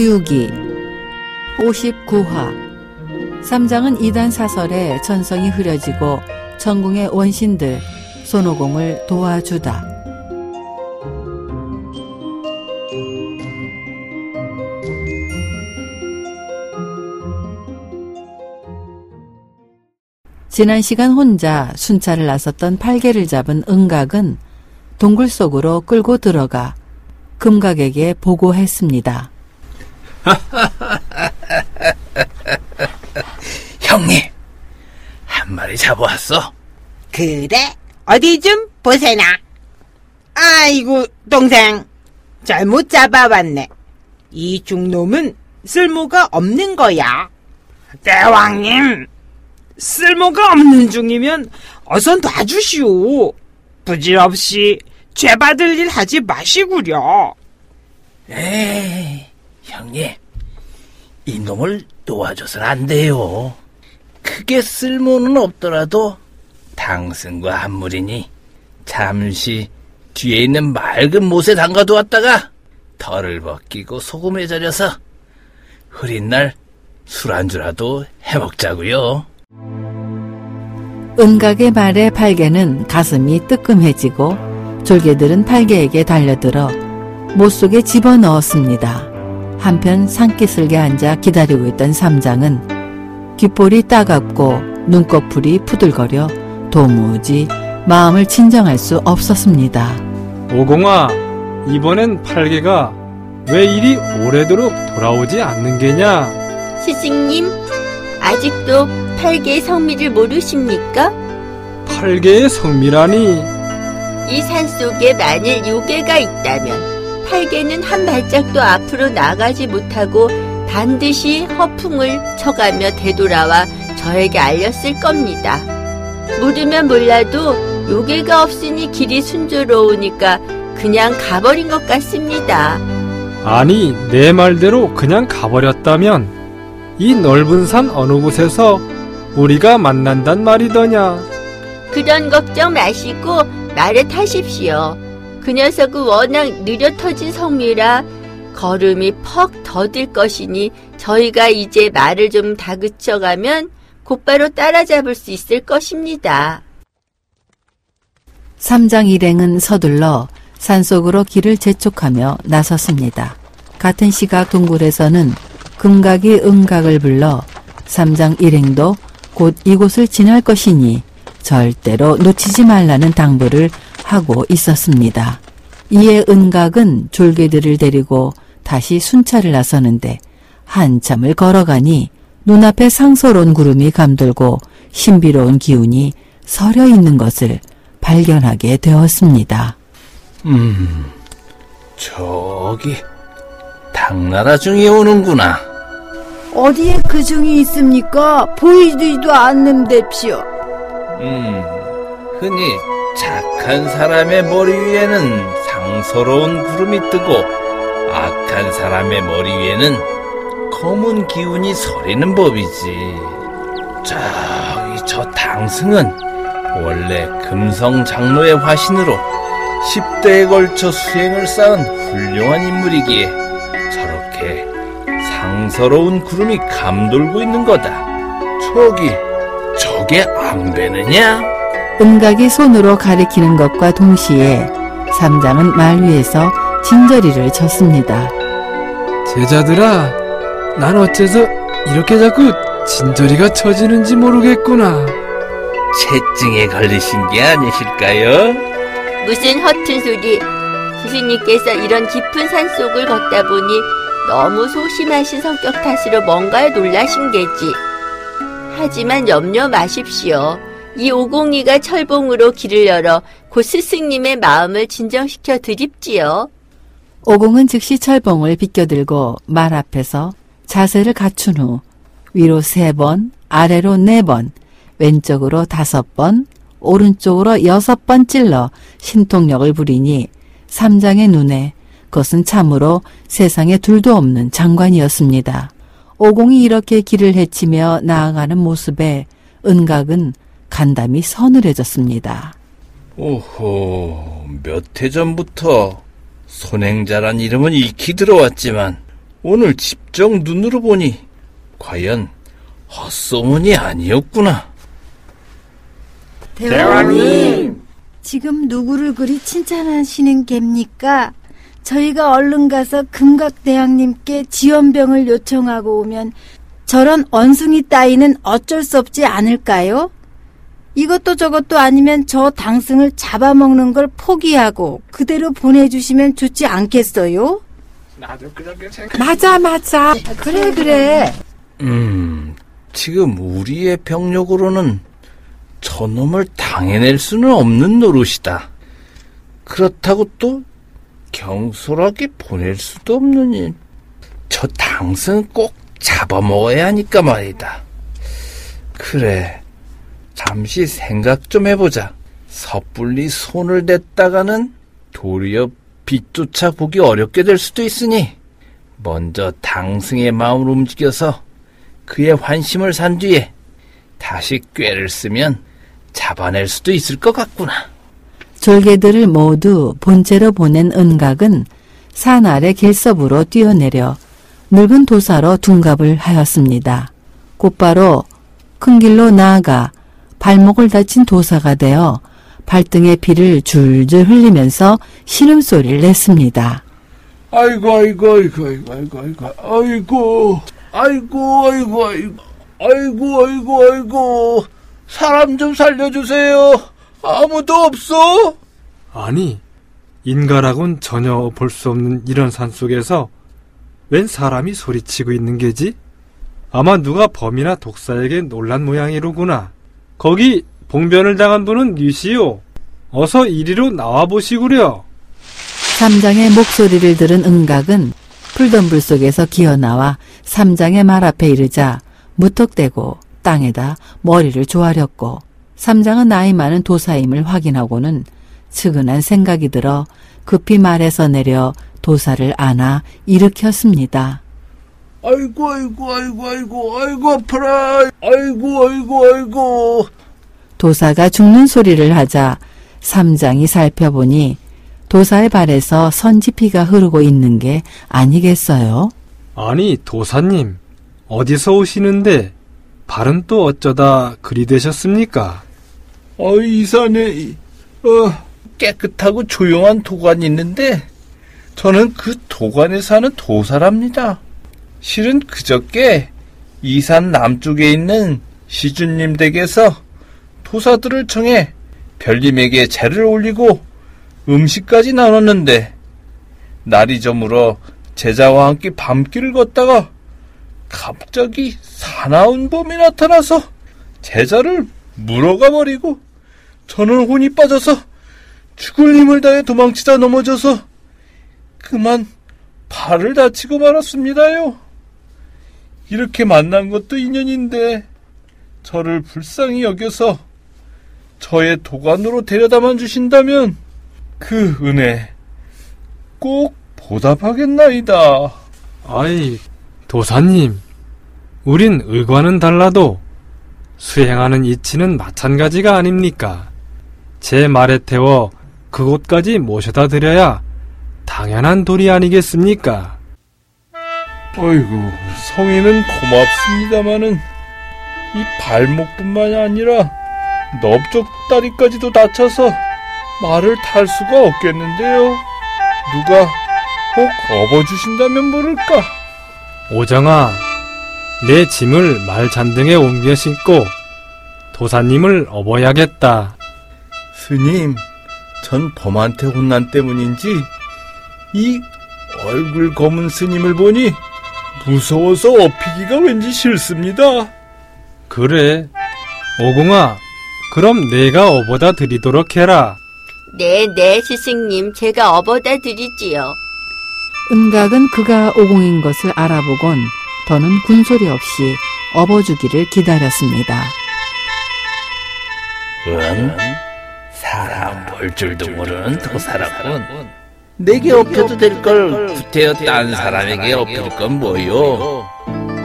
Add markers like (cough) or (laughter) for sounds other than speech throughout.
서유기 59화 삼장은 이단 사설에 전성이 흐려지고 전궁의 원신들 손오공을 도와주다. 지난 시간 혼자 순찰을 나섰던 팔개를 잡은 응각은 동굴 속으로 끌고 들어가 금각에게 보고했습니다. (laughs) 형님, 한 마리 잡아왔어. 그래? 어디 좀 보세나. 아이고, 동생. 잘못 잡아왔네. 이 중놈은 쓸모가 없는 거야. 대왕님, 쓸모가 없는 중이면 어서 놔주시오. 부질없이 죄받을 일 하지 마시구려. 에이, 형님. 이놈을 놓아줘선 안 돼요. 크게 쓸모는 없더라도 당승과 한물이니 잠시 뒤에 있는 맑은 못에 담가두었다가 털을 벗기고 소금에 절여서 흐린 날 술안주라도 해먹자고요. 은각의 말에 팔개는 가슴이 뜨끔해지고 졸개들은 팔개에게 달려들어 못 속에 집어넣었습니다. 한편 산기슭에 앉아 기다리고 있던 삼장은 귓볼이 따갑고 눈꺼풀이 푸들거려 도무지 마음을 진정할 수 없었습니다. 오공아, 이번엔 팔개가 왜 이리 오래도록 돌아오지 않는 게냐? 스승님, 아직도 팔개의 성미를 모르십니까? 팔개의 성미라니. 이 산속에 만일 요괴가 있다면 팔개는 한 발짝도 앞으로 나가지 못하고 반드시 허풍을 쳐가며 되돌아와 저에게 알렸을 겁니다. 모르면 몰라도 요괴가 없으니 길이 순조로우니까 그냥 가버린 것 같습니다. 아니, 내 말대로 그냥 가버렸다면 이 넓은 산 어느 곳에서 우리가 만난단 말이더냐? 그런 걱정 마시고 말을 타십시오. 그 녀석은 워낙 느려 터진 성미라 걸음이 퍽 더딜 것이니 저희가 이제 말을 좀 다그쳐가면 곧바로 따라잡을 수 있을 것입니다. 삼장 일행은 서둘러 산속으로 길을 재촉하며 나섰습니다. 같은 시각 동굴에서는 금각이 음각을 불러 삼장 일행도 곧 이곳을 지날 것이니 절대로 놓치지 말라는 당부를 하고 있었습니다. 이에 은각은 졸개들을 데리고 다시 순찰을 나서는데 한참을 걸어가니 눈앞에 상서로운 구름이 감돌고 신비로운 기운이 서려 있는 것을 발견하게 되었습니다. 음, 저기 당나라 중에 오는구나. 어디에 그 중이 있습니까? 보이지도 않는데피요. 음, 흔히 착한 사람의 머리 위에는 상서로운 구름이 뜨고 악한 사람의 머리 위에는 검은 기운이 서리는 법이지. 저기 저 당승은 원래 금성 장로의 화신으로 10대에 걸쳐 수행을 쌓은 훌륭한 인물이기에 저렇게 상서로운 구름이 감돌고 있는 거다. 저기 저게 안 되느냐? 은각이 손으로 가리키는 것과 동시에 삼장은 말 위에서 진저리를 쳤습니다. 제자들아, 난 어째서 이렇게 자꾸 진저리가 쳐지는지 모르겠구나. 채증에 걸리신 게 아니실까요? 무슨 허튼 소리. 스승님께서 이런 깊은 산속을 걷다 보니 너무 소심하신 성격 탓으로 뭔가에 놀라신 게지. 하지만 염려 마십시오. 이 오공이가 철봉으로 길을 열어 곧 스승님의 마음을 진정시켜 드립지요. 오공은 즉시 철봉을 비껴들고 말 앞에서 자세를 갖춘 후 위로 세 번, 아래로 네 번, 왼쪽으로 다섯 번, 오른쪽으로 여섯 번 찔러 신통력을 부리니 삼장의 눈에 그것은 참으로 세상에 둘도 없는 장관이었습니다. 오공이 이렇게 길을 헤치며 나아가는 모습에 은각은 간담이 서늘해졌습니다. 오호, 몇 해 전부터 손행자란 이름은 익히 들어왔지만 오늘 직접 눈으로 보니 과연 헛소문이 아니었구나. 대왕님! 지금 누구를 그리 칭찬하시는 겝니까? 저희가 얼른 가서 금각대왕님께 지원병을 요청하고 오면 저런 원숭이 따위는 어쩔 수 없지 않을까요? 이것도 저것도 아니면 저 당승을 잡아먹는 걸 포기하고 그대로 보내주시면 좋지 않겠어요? 맞아, 맞아. 그래, 그래. 음, 지금 우리의 병력으로는 저놈을 당해낼 수는 없는 노릇이다. 그렇다고 또 경솔하게 보낼 수도 없는 일. 저 당승 꼭 잡아먹어야 하니까 말이다. 그래, 잠시 생각 좀 해보자. 섣불리 손을 댔다가는 도리어 빛조차 보기 어렵게 될 수도 있으니 먼저 당승의 마음을 움직여서 그의 환심을 산 뒤에 다시 꾀를 쓰면 잡아낼 수도 있을 것 같구나. 졸개들을 모두 본체로 보낸 은각은 산 아래 길섭으로 뛰어내려 늙은 도사로 둔갑을 하였습니다. 곧바로 큰 길로 나아가 발목을 다친 도사가 되어 발등에 피를 줄줄 흘리면서 신음소리를 냈습니다. 아이고 아이고 아이고 아이고 아이고 아이고 아이고 아이고 아이고 아이고 아이고 아이고 사람 좀 살려주세요. 아무도 없어. 아니, 인가라곤 전혀 볼 수 없는 이런 산 속에서 웬 사람이 소리치고 있는 게지? 아마 누가 범이나 독사에게 놀란 모양이로구나. 거기 봉변을 당한 분은 뉴시오. 어서 이리로 나와 보시구려. 삼장의 목소리를 들은 은각은 풀던 불 속에서 기어나와 삼장의 말 앞에 이르자 무턱대고 땅에다 머리를 조아렸고 삼장은 나이 많은 도사임을 확인하고는 측은한 생각이 들어 급히 말에서 내려 도사를 안아 일으켰습니다. 아이고 아이고 아이고 아이고 아이고 아파라. 아이고 아이고 아이고. 도사가 죽는 소리를 하자 삼장이 살펴보니 도사의 발에서 선지피가 흐르고 있는 게 아니겠어요? 아니, 도사님, 어디서 오시는데 발은 또 어쩌다 그리 되셨습니까? 어, 이 산에 어, 깨끗하고 조용한 도관이 있는데 저는 그 도관에 사는 도사랍니다. 실은 그저께 이산 남쪽에 있는 시주님 댁에서 도사들을 청해 별님에게 제를 올리고 음식까지 나눴는데 날이 저물어 제자와 함께 밤길을 걷다가 갑자기 사나운 범이 나타나서 제자를 물어가 버리고 저는 혼이 빠져서 죽을 힘을 다해 도망치다 넘어져서 그만 발을 다치고 말았습니다요. 이렇게 만난 것도 인연인데 저를 불쌍히 여겨서 저의 도관으로 데려다만 주신다면 그 은혜 꼭 보답하겠나이다. 아이, 도사님, 우린 의관은 달라도 수행하는 이치는 마찬가지가 아닙니까? 제 말에 태워 그곳까지 모셔다 드려야 당연한 도리 아니겠습니까? 어이구, 성의는 고맙습니다마는 이 발목뿐만이 아니라 넓적 다리까지도 다쳐서 말을 탈 수가 없겠는데요. 누가 혹 업어주신다면 모를까? 오정아, 내 짐을 말 잔등에 옮겨 신고 도사님을 업어야겠다. 스님, 전 범한테 혼난 때문인지 이 얼굴 검은 스님을 보니 무서워서 업히기가 왠지 싫습니다. 그래, 오공아, 그럼 내가 업어다 드리도록 해라. 네, 네, 스승님. 제가 업어다 드리지요. 은각은 그가 오공인 것을 알아보곤 더는 군소리 없이 업어주기를 기다렸습니다. 응? 사람 볼 줄도 모르는 도사라군. 내게 업혀도 될 걸 구태여 딴 사람에게 업힐 건 뭐요?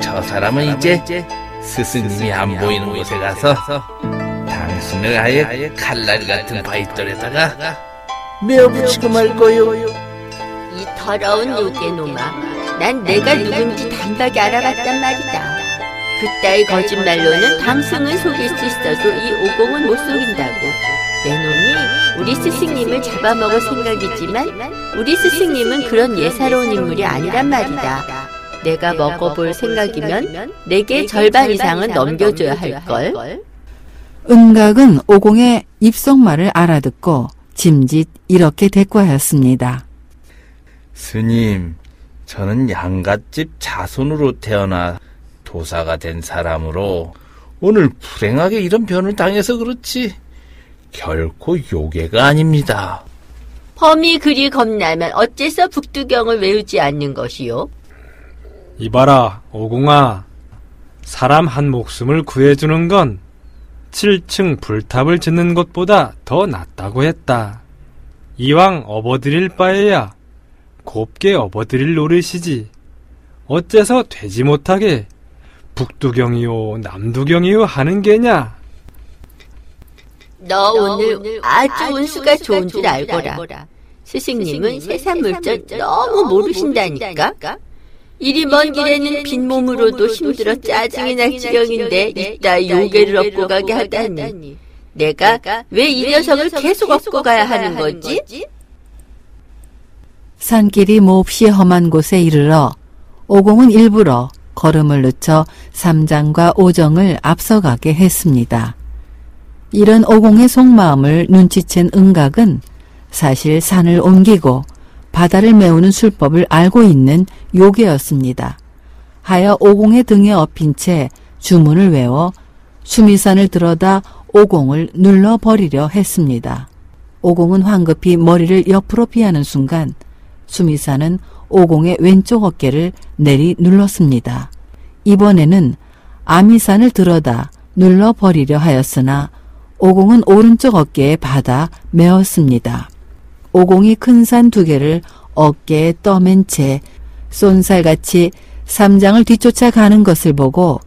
저 사람은 이제 스승님이 안 보이는 곳에 가서 당신을 아예 칼날 같은 바위돌에다가 메어붙이고 말 거요. 이 더러운 요괴놈아. 난 내가 누군지 단박에 알아봤단 말이다. 그따위 거짓말로는 당승을 속일 수 있어도 이 오공은 못 속인다고. 내 놈이 우리 스승님을 잡아먹을 생각이지만 우리 스승님은 그런 예사로운 인물이 아니란 말이다. 내가 먹어볼 생각이면 내게 절반 이상은 넘겨줘야 할걸. 은각은 오공의 입속말을 알아듣고 짐짓 이렇게 대꾸하였습니다. 스님, 저는 양갓집 자손으로 태어나 도사가 된 사람으로 오늘 불행하게 이런 변을 당해서 그렇지 결코 요괴가 아닙니다. 범이 그리 겁나면 어째서 북두경을 외우지 않는 것이요? 이봐라, 오공아. 사람 한 목숨을 구해주는 건 7층 불탑을 짓는 것보다 더 낫다고 했다. 이왕 업어드릴 바에야 곱게 업어드릴 노릇이지. 어째서 되지 못하게 북두경이요, 남두경이요 하는 게냐? 너 오늘 아주 운수가 좋은 줄 알거라. 스승님은 세상 물정 너무 모르신다니까. 이리 먼 길에는 빈몸으로도 힘들어 짜증이 날 지경인데 이따 요괴를 업고 가게 하다니. 내가 왜 이 녀석을 계속 업고 가야 하는 거지? 산길이 몹시 험한 곳에 이르러 오공은 일부러 걸음을 늦춰 삼장과 오정을 앞서가게 했습니다. 이런 오공의 속마음을 눈치챈 은각은 사실 산을 옮기고 바다를 메우는 술법을 알고 있는 요괴였습니다. 하여 오공의 등에 엎인 채 주문을 외워 수미산을 들어다 오공을 눌러버리려 했습니다. 오공은 황급히 머리를 옆으로 피하는 순간 수미산은 오공의 왼쪽 어깨를 내리 눌렀습니다. 이번에는 아미산을 들어다 눌러버리려 하였으나 오공은 오른쪽 어깨에 받아 메었습니다. 오공이 큰 산 두 개를 어깨에 떠맨 채 쏜살같이 삼장을 뒤쫓아 가는 것을 보고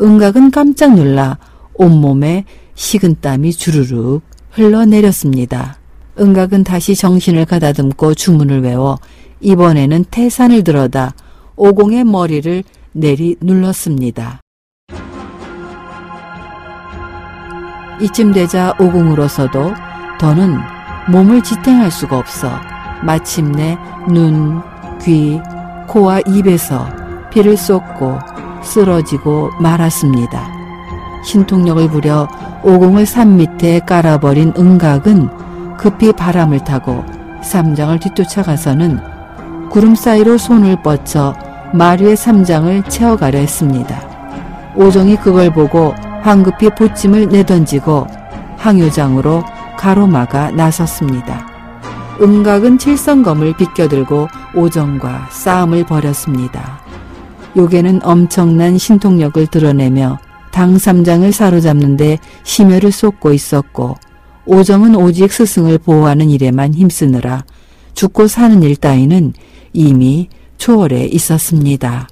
은각은 깜짝 놀라 온몸에 식은 땀이 주르륵 흘러내렸습니다. 은각은 다시 정신을 가다듬고 주문을 외워 이번에는 태산을 들어다 오공의 머리를 내리 눌렀습니다. 이쯤 되자 오공으로서도 더는 몸을 지탱할 수가 없어 마침내 눈, 귀, 코와 입에서 피를 쏟고 쓰러지고 말았습니다. 신통력을 부려 오공을 산 밑에 깔아버린 은각은 급히 바람을 타고 삼장을 뒤쫓아가서는 구름 사이로 손을 뻗쳐 마류의 삼장을 채워가려 했습니다. 오정이 그걸 보고 황급히 보찜을 내던지고 항요장으로 가로막아 나섰습니다. 은각은 칠성검을 비껴들고 오정과 싸움을 벌였습니다. 요괴는 엄청난 신통력을 드러내며 당삼장을 사로잡는데 심혈을 쏟고 있었고 오정은 오직 스승을 보호하는 일에만 힘쓰느라 죽고 사는 일 따위는 이미 초월해 있었습니다.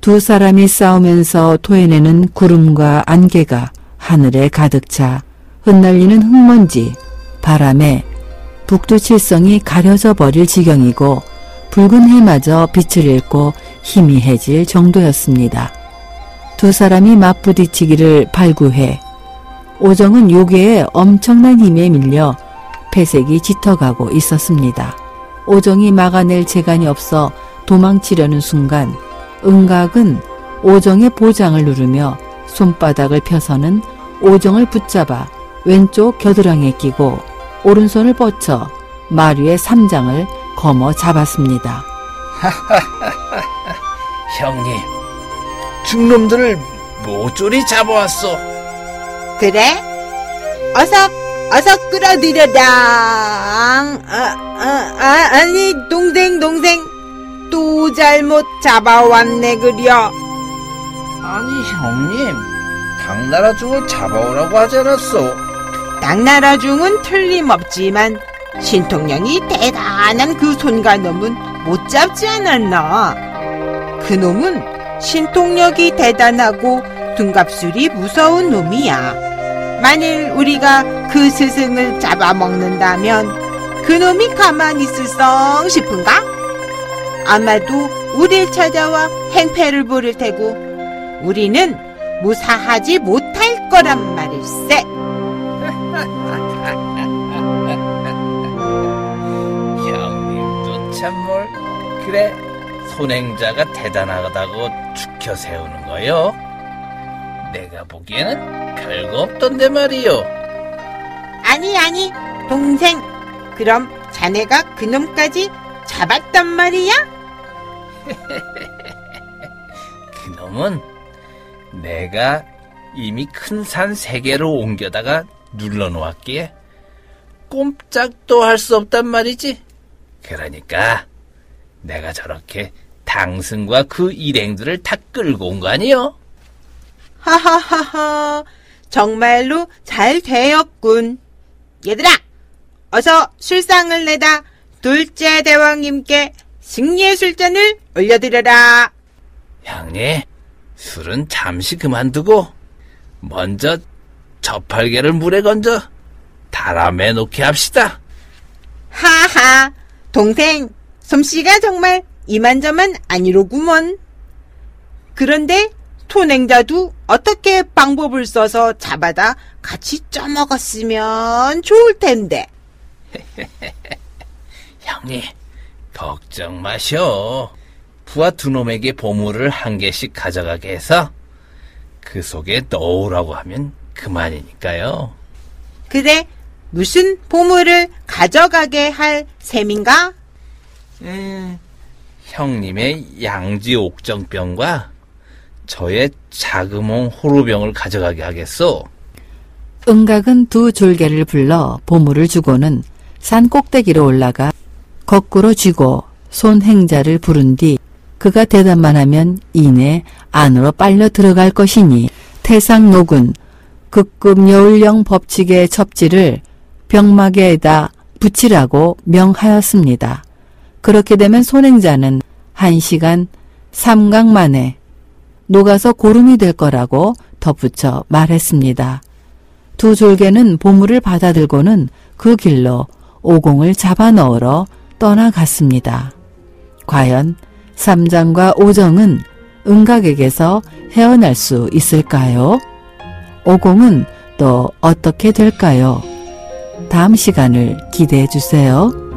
두 사람이 싸우면서 토해내는 구름과 안개가 하늘에 가득 차 흩날리는 흙먼지, 바람에 북두칠성이 가려져 버릴 지경이고 붉은 해마저 빛을 잃고 희미해질 정도였습니다. 두 사람이 맞부딪히기를 발구해 오정은 요괴의 엄청난 힘에 밀려 폐색이 짙어가고 있었습니다. 오정이 막아낼 재간이 없어 도망치려는 순간 은각은 오정의 보장을 누르며 손바닥을 펴서는 오정을 붙잡아 왼쪽 겨드랑이에 끼고 오른손을 뻗쳐 마류의 삼장을 거머 잡았습니다. 형님, 중놈들을 모조리 잡아왔어. 그래? 어서 어서 끌어들여당. 아, 아, 아, 아니 동생 동생 또 잘못 잡아왔네 그려. 아니 형님, 당나라 중을 잡아오라고 하지 않았어. 당나라 중은 틀림없지만 신통령이 대단한 그 손가놈은 못 잡지 않았나. 그놈은 신통력이 대단하고 둔갑술이 무서운 놈이야. 만일 우리가 그 스승을 잡아먹는다면 그놈이 가만히 있을 성 싶은가? 아마도 우릴 찾아와 행패를 부릴 테고 우리는 무사하지 못할 거란 말일세. (laughs) 형님도 참 뭘 그래 손행자가 대단하다고 죽혀 세우는 거요. 내가 보기에는 별거 없던데 말이요. 아니 아니 동생 그럼 자네가 그놈까지 잡았단 말이야? (laughs) 그놈은 내가 이미 큰 산세 개로 옮겨다가 눌러놓았기에 꼼짝도 할 수 없단 말이지. 그러니까 내가 저렇게 당승과 그 일행들을 다 끌고 온 거 아니요? 하하하하 정말로 잘 되었군. 얘들아 어서 술상을 내다 둘째 대왕님께 승리의 술잔을 올려드려라. 형님, 술은 잠시 그만두고 먼저 저팔계를 물에 건져 달아매 놓게 합시다. 하하 동생 솜씨가 정말 이만저만 아니로구먼. 그런데 토냉자도 어떻게 방법을 써서 잡아다 같이 쪄먹었으면 좋을 텐데. (laughs) 형님, 걱정 마셔. 부하 두 놈에게 보물을 한 개씩 가져가게 해서 그 속에 넣으라고 하면 그만이니까요. 그래 무슨 보물을 가져가게 할 셈인가? 음, 형님의 양지 옥정병과 저의 자금홍 호로병을 가져가게 하겠소. 은각은 두 졸개를 불러 보물을 주고는 산 꼭대기로 올라가 거꾸로 쥐고 손행자를 부른 뒤 그가 대답만 하면 이내 안으로 빨려 들어갈 것이니 태상록은 극급 여울령 법칙의 첩지를 병막에다 붙이라고 명하였습니다. 그렇게 되면 손행자는 한 시간 삼강 만에 녹아서 고름이 될 거라고 덧붙여 말했습니다. 두 졸개는 보물을 받아들고는 그 길로 오공을 잡아 넣으러 떠나갔습니다. 과연 삼장과 오정은 은각에게서 헤어날 수 있을까요? 오공은 또 어떻게 될까요? 다음 시간을 기대해 주세요.